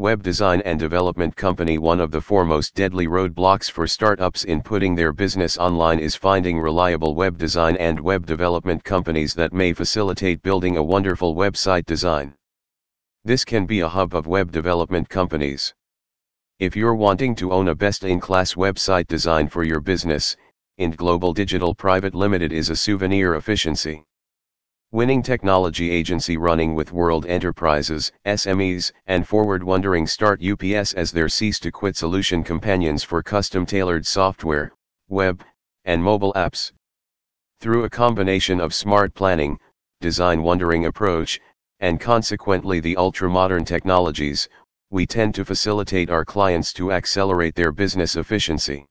Web design and development company One of the foremost deadly roadblocks for startups in putting their business online is finding reliable web design and web development companies that may facilitate building a wonderful website design. This can be a hub of web development companies. If you're wanting to own a best-in-class website design for your business, Int Global Digital Private Limited is a souvenir efficiency. Winning technology agency running with world enterprises, SMEs, and forward wondering start UPS as their cease to quit solution companions for custom tailored software, web, and mobile apps. Through a combination of smart planning, design wondering approach, and consequently the ultra modern technologies, we tend to facilitate our clients to accelerate their business efficiency.